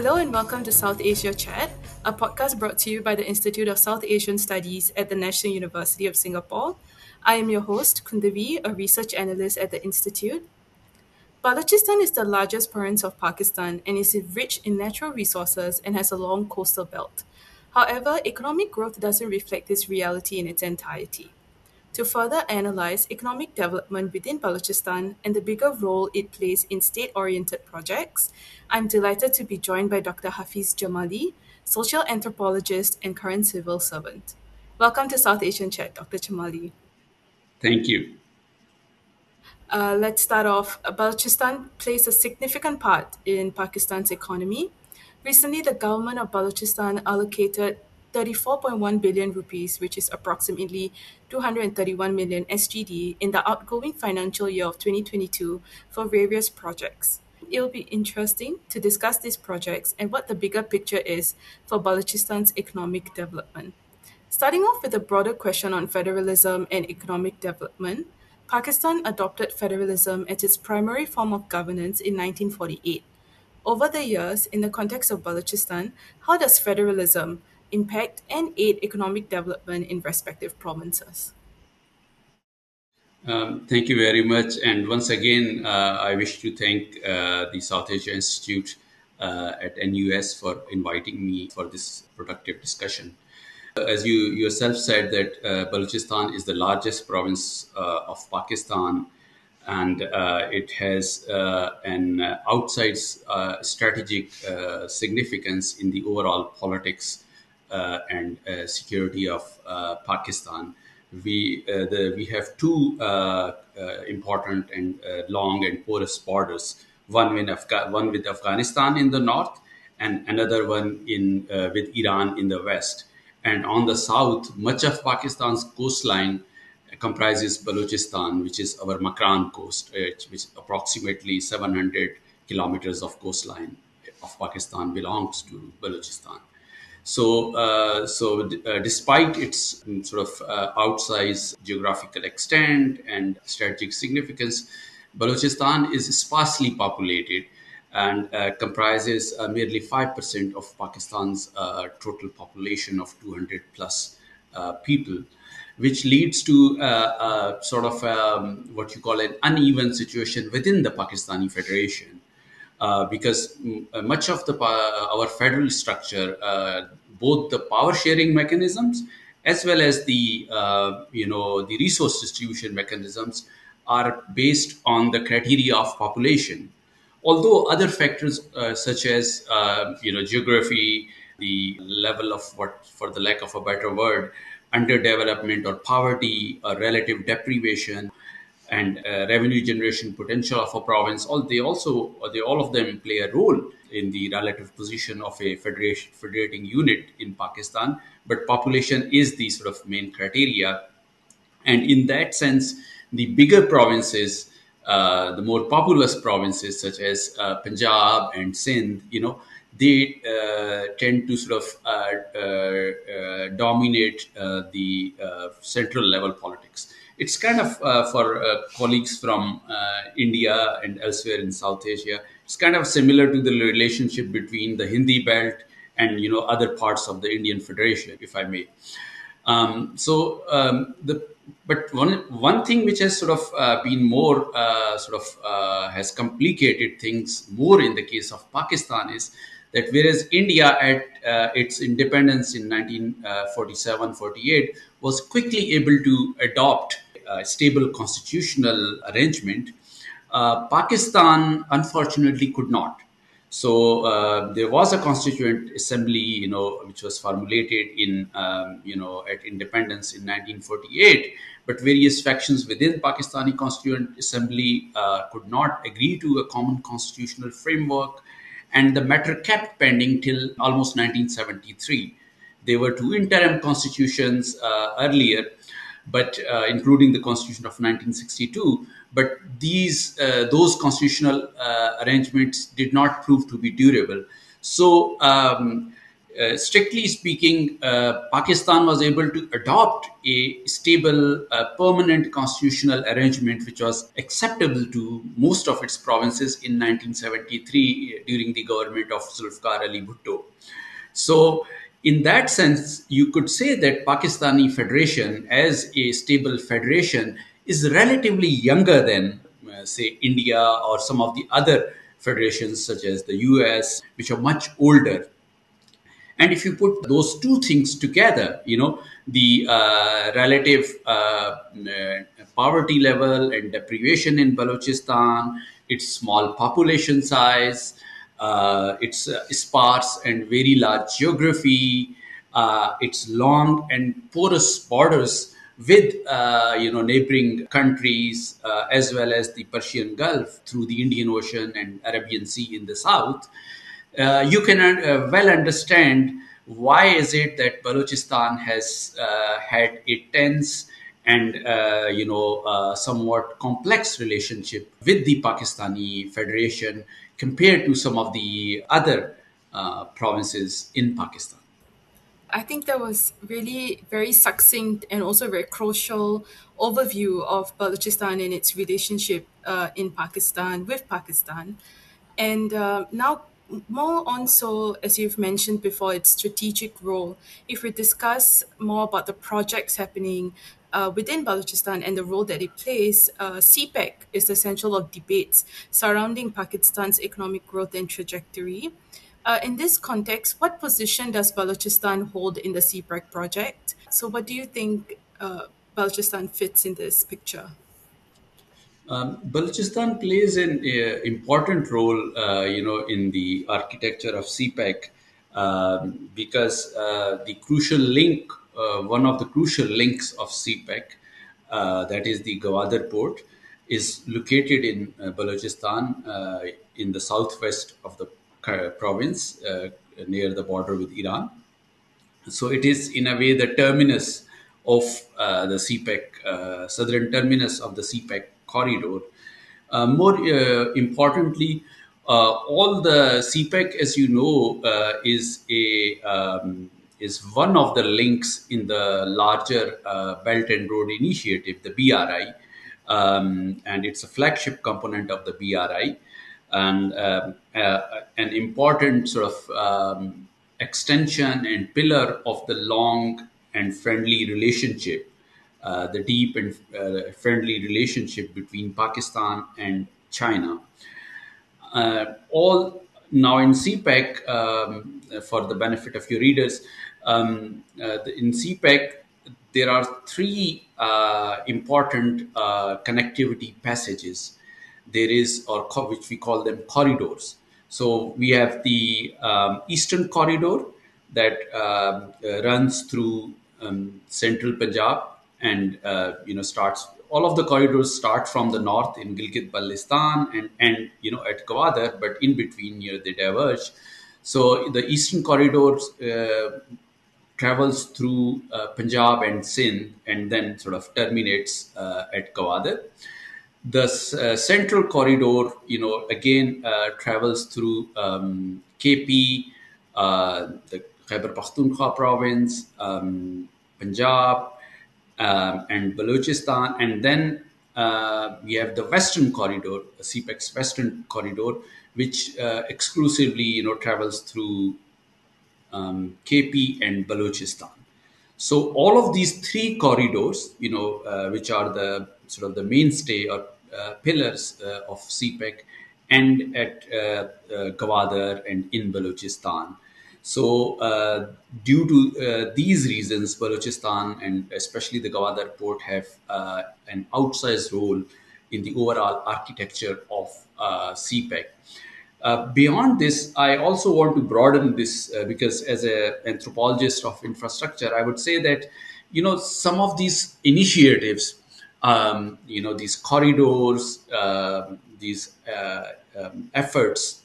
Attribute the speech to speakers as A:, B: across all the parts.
A: Hello and welcome to South Asia Chat, a podcast brought to you by the Institute of South Asian Studies at the National University of Singapore. I am your host, Kunthavi, a research analyst at the Institute. Balochistan is the largest province of Pakistan and is rich in natural resources and has a long coastal belt. However, economic growth doesn't reflect this reality in its entirety. To further analyze economic development within Balochistan and the bigger role it plays in state oriented projects, I'm delighted to be joined by Dr. Hafeez Jamali, social anthropologist and current civil servant. Welcome to South Asian Chat, Dr. Jamali.
B: Thank you.
A: Uh, let's start off. Balochistan plays a significant part in Pakistan's economy. Recently, the government of Balochistan allocated 34.1 billion rupees, which is approximately 231 million SGD, in the outgoing financial year of 2022 for various projects. It will be interesting to discuss these projects and what the bigger picture is for Balochistan's economic development. Starting off with a broader question on federalism and economic development, Pakistan adopted federalism as its primary form of governance in 1948. Over the years, in the context of Balochistan, how does federalism impact and aid economic development in respective provinces?
B: Um, thank you very much. And once again, uh, I wish to thank uh, the South Asia Institute uh, at NUS for inviting me for this productive discussion. As you yourself said, that uh, Balochistan is the largest province uh, of Pakistan, and uh, it has an outside strategic significance in the overall politics Uh, and uh, security of uh, Pakistan. We uh, the, we have two uh, important and long and porous borders. One with Afga- one with Afghanistan in the north, and another one in with Iran in the west. And on the south, much of Pakistan's coastline comprises Balochistan, which is our Makran coast, which is approximately 700 kilometers of coastline of Pakistan belongs to Balochistan. So, uh, so uh, despite its um, sort of uh, outsized geographical extent and strategic significance, Balochistan is sparsely populated and uh, comprises uh, merely 5% of Pakistan's uh, total population of 200 plus people, which leads to sort of um, what you call an uneven situation within the Pakistani Federation. Uh, because uh, much of the uh, our federal structure, both the power sharing mechanisms as well as the you know the resource distribution mechanisms, are based on the criteria of population. Although other factors such as you know geography, the level of what, for the lack of a better word, underdevelopment or poverty or relative deprivation and uh, revenue generation potential of a province. All they also they all of them play a role in the relative position of a federation federating unit in Pakistan. But population is the sort of main criteria, and in that sense, the bigger provinces. Uh, the more populous provinces such as uh, Punjab and Sindh, you know, they uh, tend to sort of uh, uh, dominate the central level politics it's kind of uh, for uh, colleagues from uh, India and elsewhere in South Asia. It's kind of similar to the relationship between the Hindi belt and you know other parts of the Indian Federation, if I may. Um, so um, the but one one thing which has sort of uh, been more uh, sort of uh, has complicated things more in the case of Pakistan is that whereas India at its independence in 1947-48 was quickly able to adopt uh, stable constitutional arrangement, uh, Pakistan unfortunately could not. So uh, there was a constituent assembly, you know, which was formulated in, um, you know, at independence in 1948. But various factions within Pakistani Constituent Assembly uh, could not agree to a common constitutional framework, and the matter kept pending till almost 1973. There were two interim constitutions uh, earlier, but uh, including the Constitution of 1962. But these uh, those constitutional uh, arrangements did not prove to be durable. So um, uh, strictly speaking, uh, Pakistan was able to adopt a stable, permanent constitutional arrangement which was acceptable to most of its provinces in 1973 during the government of Zulfikar Ali Bhutto. So, in that sense, you could say that Pakistani Federation, as a stable federation, is relatively younger than, uh, say, India or some of the other federations, such as the US, which are much older. And if you put those two things together, you know, the uh, relative uh, uh poverty level and deprivation in Balochistan, its small population size, uh, its uh, sparse and very large geography, uh, its long and porous borders with uh, you know neighboring countries as well as the Persian Gulf through the Indian Ocean and Arabian Sea in the south, you can well understand why is it that Balochistan has had a tense and uh, you know uh, somewhat complex relationship with the Pakistani Federation compared to some of the other uh, provinces in Pakistan.
A: I think that was really very succinct and also very crucial overview of Balochistan and its relationship uh, in Pakistan with Pakistan. And uh, now, more on so, as you've mentioned before, its strategic role. If we discuss more about the projects happening uh, within Balochistan and the role that it plays, uh, CPEC is the central of debates surrounding Pakistan's economic growth and trajectory. Uh, in this context, what position does Balochistan hold in the CPEC project? So, what do you think uh, Balochistan fits in this picture?
B: Um, Balochistan plays an uh, important role, uh, you know, in the architecture of CPEC um, because uh, the crucial link uh, one of the crucial links of CPEC, uh, that is the Gwadar port, is located in uh, Balochistan in the southwest of the province near the border with Iran. So it is in a way the terminus of the CPEC, southern terminus of the CPEC corridor. Uh, more importantly, all the CPEC, as you know, is a um, is one of the links in the larger uh, Belt and Road Initiative, the BRI, um, and it's a flagship component of the BRI, and um, uh, an important sort of um, extension and pillar of the long and friendly relationship, uh, the deep and uh, friendly relationship between Pakistan and China. Uh, all now in CPEC, um, for the benefit of your readers, um, uh, in CPEC, there are three uh, important connectivity passages. There is, or which we call them corridors. So we have the um, Eastern Corridor that um, runs through um, central Punjab and uh, you know starts. All of the corridors start from the north in Gilgit Baltistan and and you know at Gwadar, but in between here they diverge. So the Eastern Corridors uh, travels through uh, Punjab and Sindh and then sort of terminates uh, at Gwadar. The uh, central corridor, you know, again uh, travels through um, KP, the Khyber Pakhtunkhwa province, um, Punjab, um, and Balochistan, and then uh, we have the Western corridor, CPEC's Western corridor, which exclusively, you know, travels through um, KP, and Balochistan. So all of these three corridors, you know, uh, which are the sort of the mainstay or uh, pillars uh, of CPEC, and at uh, uh, Gwadar and in Balochistan. So, uh, due to these reasons, Balochistan and especially the Gwadar port have an outsized role in the overall architecture of CPEC. Uh, beyond this, I also want to broaden this uh, because, as an anthropologist of infrastructure, I would say that you know some of these initiatives, um, you know, these corridors, uh, these uh, um, efforts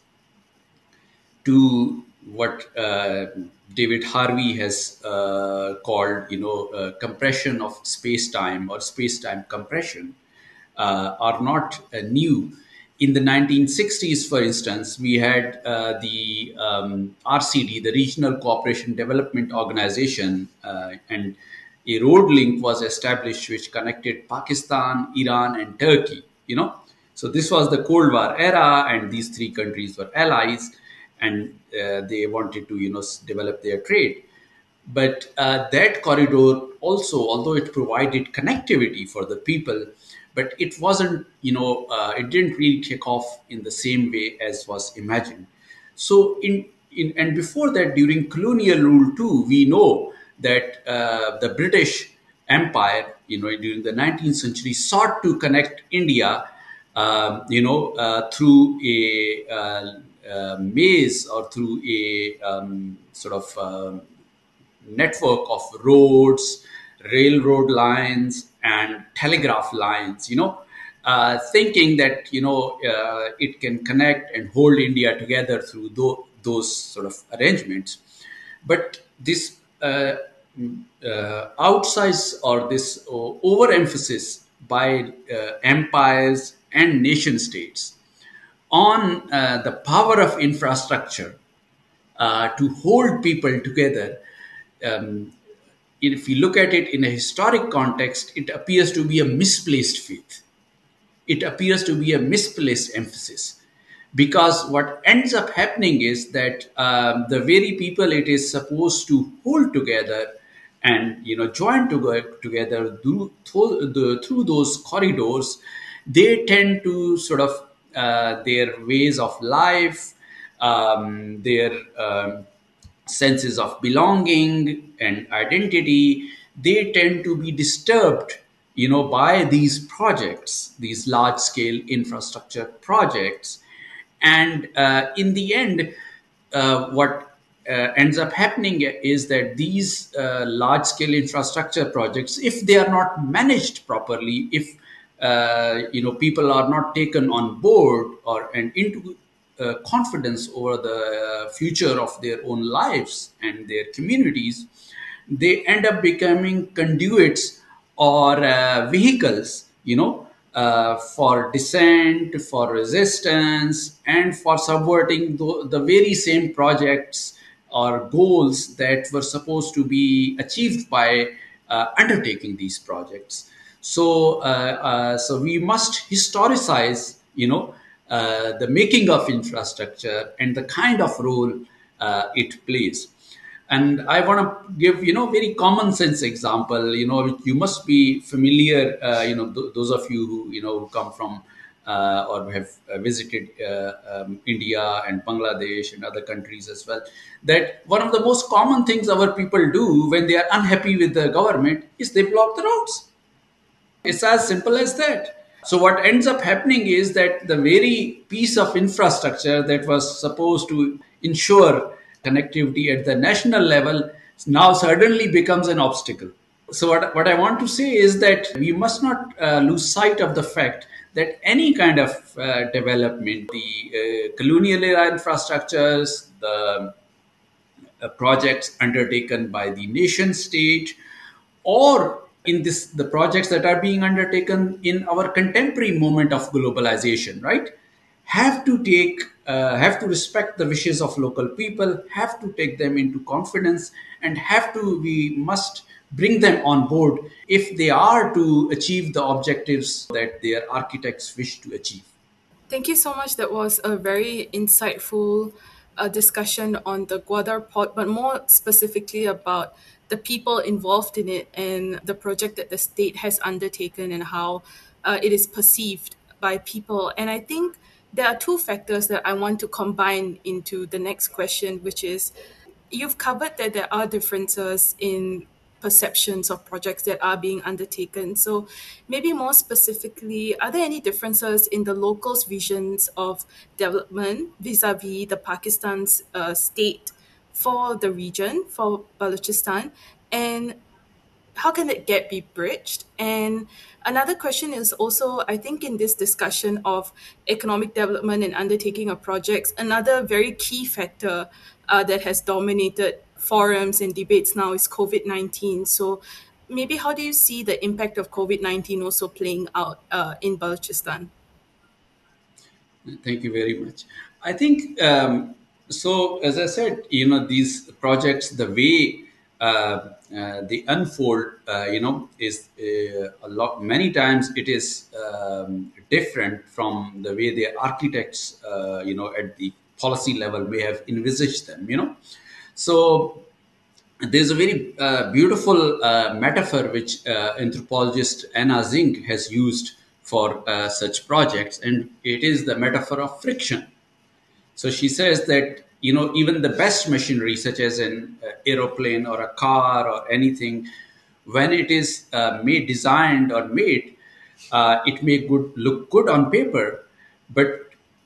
B: to what uh, David Harvey has called, you know, compression of space time or space time compression, are not new in the 1960s, for instance, we had uh, the um, RCD, the Regional Cooperation Development Organization, uh, and a road link was established which connected Pakistan, Iran, and Turkey. You know, so this was the Cold War era, and these three countries were allies, and uh, they wanted to, you know, develop their trade. But uh, that corridor also, although it provided connectivity for the people, but it wasn't, you know, uh, it didn't really take off in the same way as was imagined. So, in, in and before that, during colonial rule too, we know that uh, the British Empire, you know, during the 19th century, sought to connect India, um, you know, uh, through a uh, uh, maze or through a um, sort of um, network of roads, railroad lines, and telegraph lines, you know, uh, thinking that, you know, uh, it can connect and hold India together through th- those sort of arrangements. But this uh, uh outsize or this uh, overemphasis by uh, empires and nation states on the power of infrastructure to hold people together um, if you look at it in a historic context, it appears to be a misplaced faith. It appears to be a misplaced emphasis. Because what ends up happening is that um, the very people it is supposed to hold together and you know join together through, through, through those corridors, they tend to sort of uh, their ways of life, um, their um, senses of belonging and identity they tend to be disturbed you know by these projects these large scale infrastructure projects. And uh, in the end uh, what uh, ends up happening is that these uh, large scale infrastructure projects if they are not managed properly if you know people are not taken on board or and into uh, confidence over the future of their own lives and their communities, they end up becoming conduits or uh, vehicles, you know, uh, for dissent, for resistance, and for subverting the, the, very same projects or goals that were supposed to be achieved by uh, undertaking these projects. So, uh, uh, so we must historicize, you know, uh, the making of infrastructure and the kind of role uh, it plays. And I want to give, you know, very common sense example. You know, you must be familiar. Uh, you know, th- those of you who you know come from uh, or have uh, visited um, India and Bangladesh and other countries as well. That one of the most common things our people do when they are unhappy with the government is they block the roads. It's as simple as that so what ends up happening is that the very piece of infrastructure that was supposed to ensure connectivity at the national level now suddenly becomes an obstacle. So what, what I want to say is that we must not uh, lose sight of the fact that any kind of uh, development, the uh, colonial era infrastructures, the uh, projects undertaken by the nation state, or in this the projects that are being undertaken in our contemporary moment of globalization right? Have to take uh, have to respect the wishes of local people have to take them into confidence and have to we must bring them on board if they are to achieve the objectives that their architects wish to achieve.
A: Thank you so much. That was a very insightful uh, discussion on the Gwadar port but more specifically about the people involved in it and the project that the state has undertaken and how uh, it is perceived by people. And I think there are two factors that I want to combine into the next question, which is you've covered that there are differences in perceptions of projects that are being undertaken. So, maybe more specifically, are there any differences in the locals' visions of development vis a vis the Pakistan's uh, state for the region, for Balochistan, and how can that gap be bridged? And another question is also, I think, in this discussion of economic development and undertaking of projects, another very key factor uh, that has dominated forums and debates now is COVID 19. So, maybe how do you see the impact of COVID 19 also playing out uh, in Balochistan?
B: Thank you very much. I think um, so. As I said, you know, these projects, the way uh, uh, they unfold, uh, you know, is uh, a lot. Many times it is um, different from the way the architects, uh, you know, at the policy level may have envisaged them. You know, so there's a very uh, beautiful uh, metaphor which uh, anthropologist Anna Tsing has used for uh, such projects, and it is the metaphor of friction. So she says that you know even the best machinery, such as an uh, aeroplane or a car or anything, when it is uh, made, designed or made, it may good look good on paper, but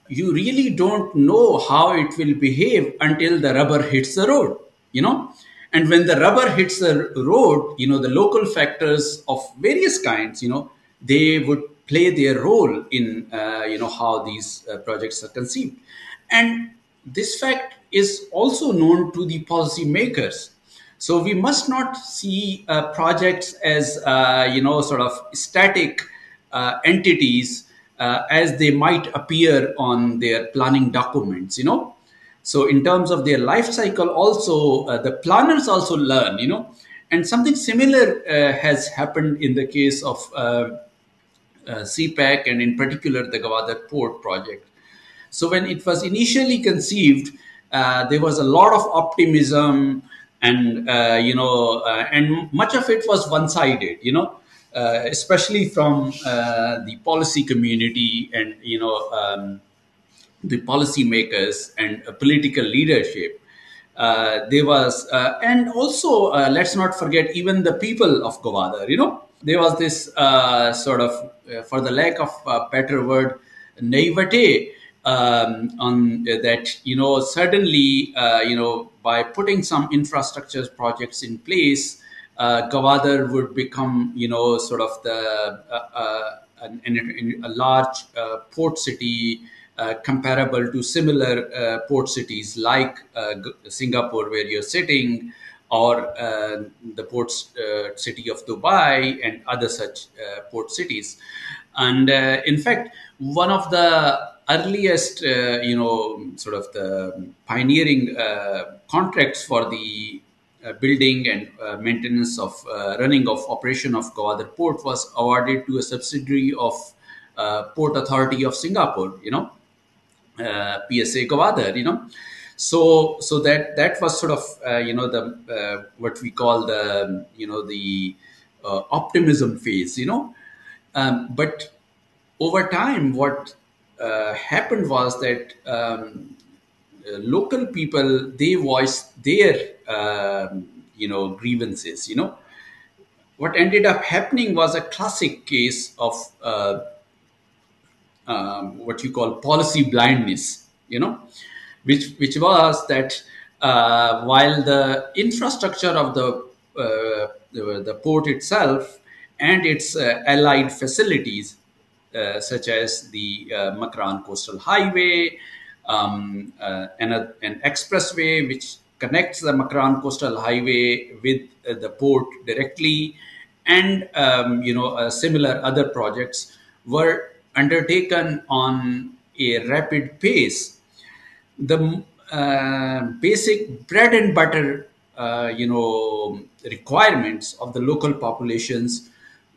B: you really don't know how it will behave until the rubber hits the road. You know, and when the rubber hits the road, you know the local factors of various kinds, you know, they would play their role in uh, you know how these uh, projects are conceived and this fact is also known to the policy makers so we must not see uh, projects as uh, you know sort of static uh, entities uh, as they might appear on their planning documents you know. So in terms of their life cycle also the planners also learn you know. And something similar has happened in the case of uh, CPEC and in particular the Gwadar Port project. So when it was initially conceived, uh, there was a lot of optimism and uh, you know uh, and much of it was one-sided you know uh, especially from uh, the policy community and you know um, the policymakers and political leadership there was and also let's not forget even the people of Gwadar you know there was this uh, sort of, uh, for the lack of a better word, naivete um, on uh, that. You know, certainly, uh, you know, by putting some infrastructure projects in place, uh, Gwadar would become, you know, sort of the uh, an, an, a large port city. comparable to similar port cities like Singapore, where you're sitting, or uh, the port uh, city of Dubai and other such uh, port cities. And uh, in fact, one of the earliest, uh, you know, sort of the pioneering uh, contracts for the building and maintenance of running of operation of Gwadar Port was awarded to a subsidiary of Port Authority of Singapore, you know, PSA Gwadar, you know. So so that that was sort of uh, you know the uh, what we call the you know the uh, optimism phase you know. Um, but over time what uh, happened was that um, uh, local people they voiced their um, you know grievances you know. What ended up happening was a classic case of uh, um, what you call policy blindness you know which which was that uh, while the infrastructure of the, uh, the, the port itself and its uh, allied facilities, uh, such as the uh, Makran Coastal Highway, um, uh, and a, an expressway which connects the Makran Coastal Highway with the port directly, and um, you know similar other projects were undertaken on a rapid pace the uh, basic bread and butter, uh, you know, requirements of the local populations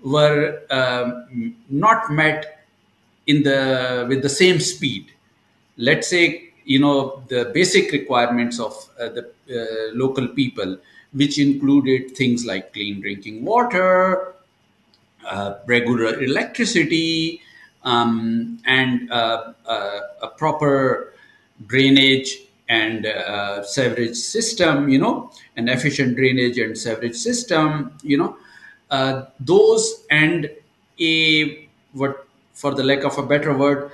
B: were um, not met in the with the same speed. Let's say you know the basic requirements of uh, the uh, local people, which included things like clean drinking water, uh, regular electricity, um, and uh, a proper drainage and uh, sewerage system, you know, an efficient drainage and sewerage system, you know, uh, those and a what, for the lack of a better word,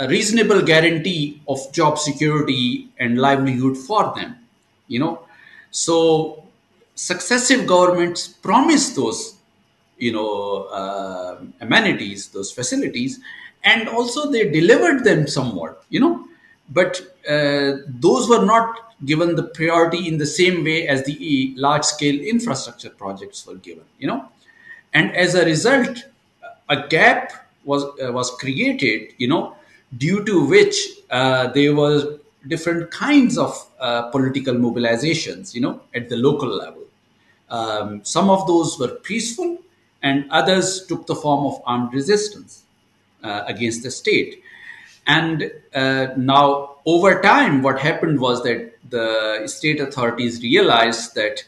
B: a reasonable guarantee of job security and livelihood for them, you know. So successive governments promise those, you know, uh, amenities, those facilities, and also they delivered them somewhat, you know but uh, those were not given the priority in the same way as the large scale infrastructure projects were given you know and as a result a gap was uh, was created you know due to which uh, there were different kinds of uh, political mobilizations, you know, at the local level. Um, some of those were peaceful, and others took the form of armed resistance uh, against the state. And uh, now, over time, what happened was that the state authorities realized that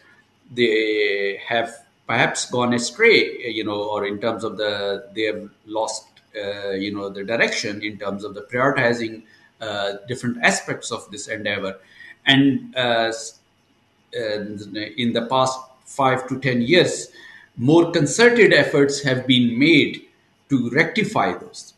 B: they have perhaps gone astray, you know, or in terms of the they have lost, you know, the direction in terms of the prioritizing uh, different aspects of this endeavor, and uh, in the past five to ten years, more concerted efforts have been made to rectify those.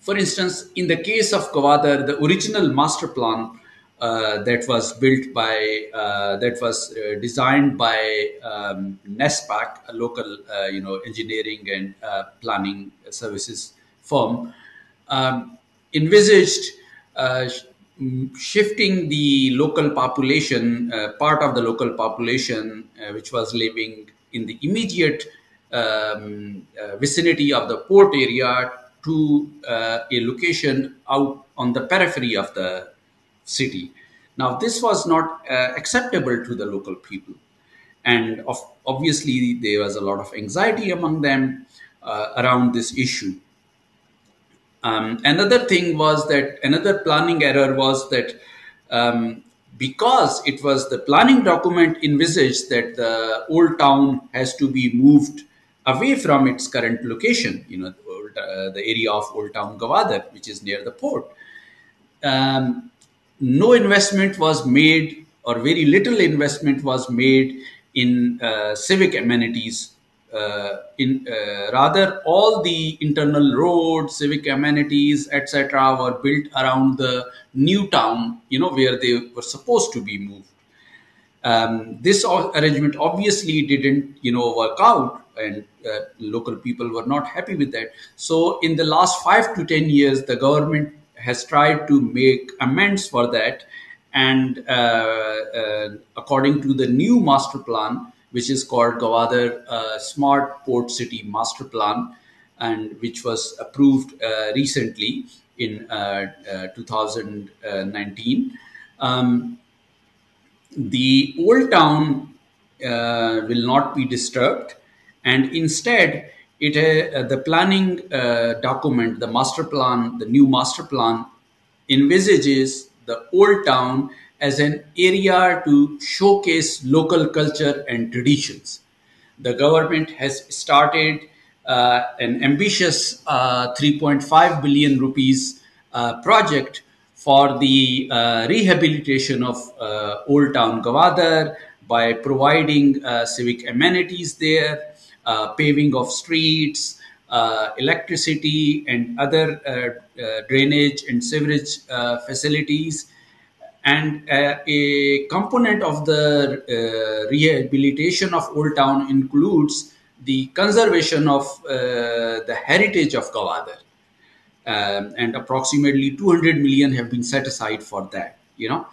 B: For instance, in the case of Gwadar, the original master plan uh, that was built by, uh, that was uh, designed by um, NESPAK, a local, uh, you know, engineering and uh, planning services firm, um, envisaged uh, shifting the local population, part of the local population, which was living in the immediate um, vicinity of the port area to a location out on the periphery of the city. Now, this was not uh, acceptable to the local people. And of, obviously, there was a lot of anxiety among them uh, around this issue. Um, another thing was that another planning error was that um, because it was the planning document envisaged that the old town has to be moved away from its current location, you know, uh, the area of Old Town Gwadar, which is near the port. Um, no investment was made, or very little investment was made in uh, civic amenities. Uh, in uh, rather, all the internal roads, civic amenities, etc., were built around the new town. You know where they were supposed to be moved. Um, this arrangement obviously didn't, you know, work out, and uh, local people were not happy with that. So, in the last five to ten years, the government has tried to make amends for that, and uh, uh, according to the new master plan, which is called Gwadar uh, Smart Port City Master Plan, and which was approved recently in uh, 2019. Um, the old town uh, will not be disturbed and instead it uh, the planning uh, document the master plan the new master plan envisages the old town as an area to showcase local culture and traditions. The government has started uh, an ambitious uh, 3.5 billion rupees uh, project for the uh, rehabilitation of Old Town Gwadar by providing civic amenities there, paving of streets, uh, electricity, and other uh, drainage and sewerage facilities. And a component of the rehabilitation of Old Town includes the conservation of the heritage of Gwadar um, and approximately 200 million have been set aside for that you know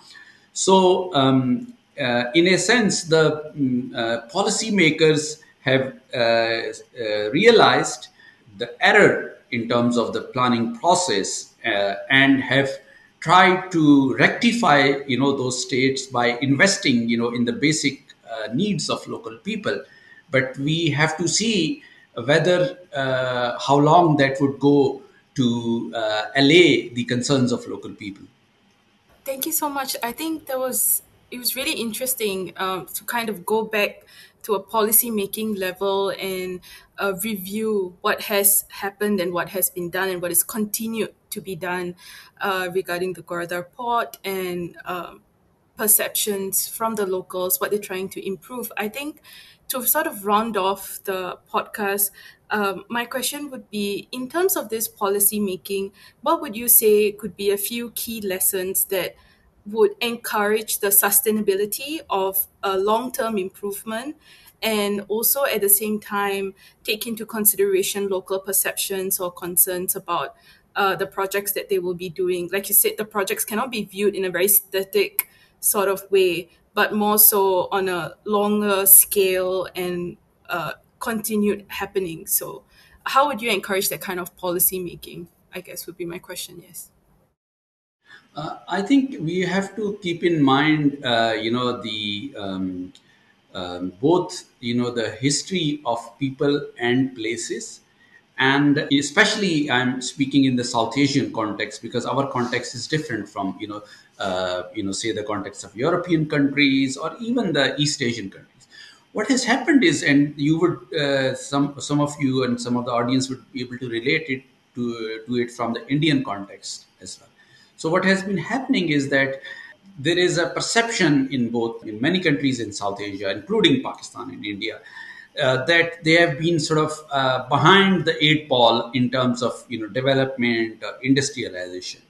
B: so um, uh, in a sense the um, uh, policymakers have uh, uh, realized the error in terms of the planning process uh, and have tried to rectify you know those states by investing you know in the basic uh, needs of local people but we have to see whether how long that would go to uh, allay the concerns of local people.
A: Thank you so much. I think there was it was really interesting um, to kind of go back to a policy making level and uh, review what has happened and what has been done and what is continued to be done uh, regarding the Gwadar port and um, perceptions from the locals, what they're trying to improve. I think to sort of round off the podcast, um, my question would be in terms of this policy making, what would you say could be a few key lessons that would encourage the sustainability of a long term improvement and also at the same time take into consideration local perceptions or concerns about uh, the projects that they will be doing. Like you said, the projects cannot be viewed in a very static sort of way, but more so on a longer scale and uh, continued happening. So, how would you encourage that kind of policy making? I guess would be my question. Yes.
B: Uh, I think we have to keep in mind, uh, you know, the um, um, both, you know, the history of people and places, and especially I'm speaking in the South Asian context because our context is different from, you know, uh, you know, say the context of European countries or even the East Asian countries what has happened is, and you would uh, some some of you and some of the audience would be able to relate it to to it from the Indian context as well. So what has been happening is that there is a perception in both in many countries in South Asia, including Pakistan and India, uh, that they have been sort of uh, behind the eight ball in terms of you know development or industrialization,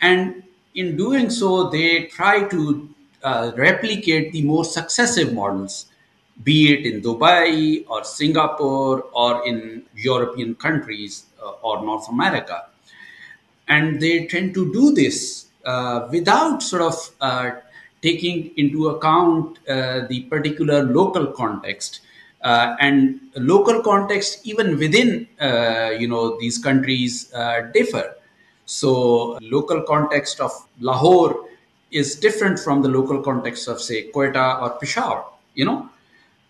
B: and in doing so, they try to uh, replicate the more successive models be it in Dubai or Singapore or in European countries uh, or North America. And they tend to do this uh, without sort of uh, taking into account uh, the particular local context. Uh, and local context, even within uh, you know these countries, differ. So, local context of Lahore is different from the local context of, say, Quetta or Peshawar. You know,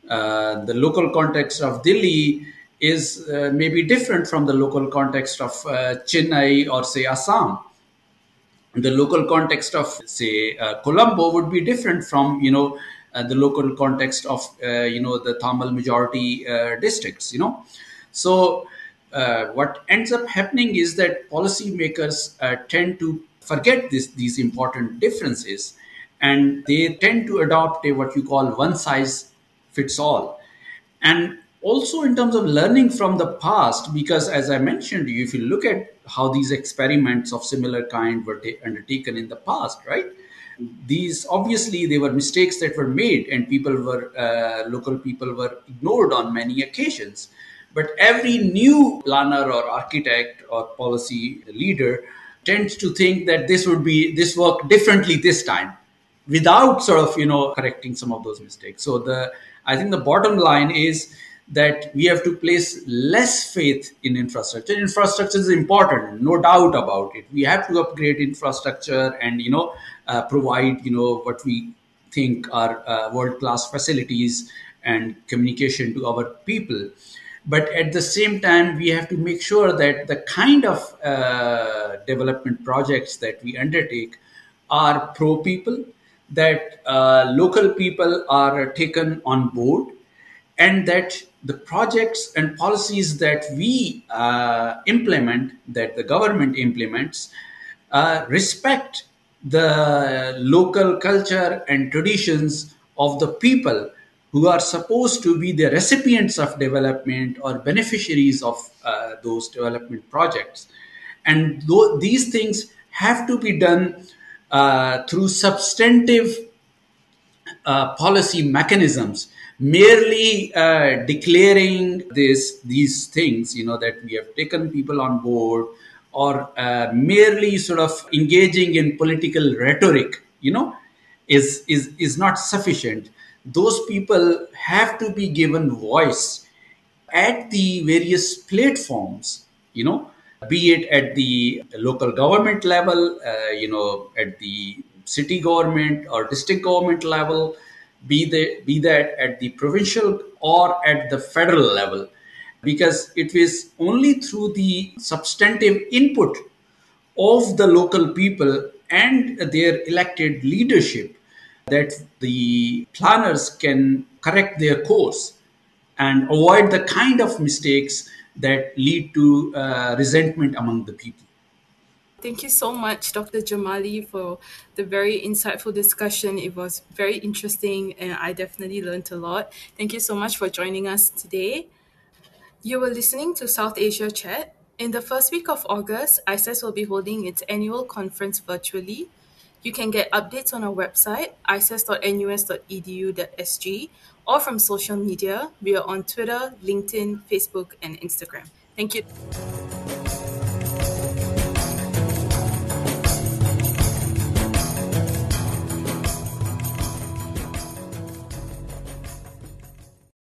B: uh, the local context of Delhi is uh, maybe different from the local context of uh, Chennai or say Assam. The local context of say uh, Colombo would be different from you know uh, the local context of you know the Tamil majority districts. You know, so what ends up happening is that policymakers tend to forget this, these important differences and they tend to adopt a what you call one size fits all. And also in terms of learning from the past, because as I mentioned, you if you look at how these experiments of similar kind were ta- undertaken in the past, right? These obviously they were mistakes that were made, and people were uh, local people were ignored on many occasions. But every new planner or architect or policy leader tends to think that this would be this work differently this time without sort of you know correcting some of those mistakes so the I think the bottom line is that we have to place less faith in infrastructure. Infrastructure is important, no doubt about it. We have to upgrade infrastructure and you know uh, provide you know what we think are uh, world class facilities and communication to our people. But at the same time, we have to make sure that the kind of uh, development projects that we undertake are pro people that uh, local people are taken on board and that the projects and policies that we uh, implement, that the government implements, uh, respect the local culture and traditions of the people who are supposed to be the recipients of development or beneficiaries of uh, those development projects. And th- these things have to be done uh, through substantive uh, policy mechanisms merely uh, declaring this these things you know that we have taken people on board or uh, merely sort of engaging in political rhetoric you know is is is not sufficient. Those people have to be given voice at the various platforms you know be it at the local government level, uh, you know, at the city government or district government level, be, the, be that at the provincial or at the federal level. Because it is only through the substantive input of the local people and their elected leadership that the planners can correct their course and avoid the kind of mistakes that lead to uh, resentment among the people.
A: Thank you so much, Dr. Jamali, for the very insightful discussion. It was very interesting and I definitely learned a lot. Thank you so much for joining us today. You were listening to South Asia Chat. In the first week of August, ISAS will be holding its annual conference virtually. You can get updates on our website, isas.nus.edu.sg, or from social media. We are on Twitter, LinkedIn, Facebook, and Instagram. Thank you.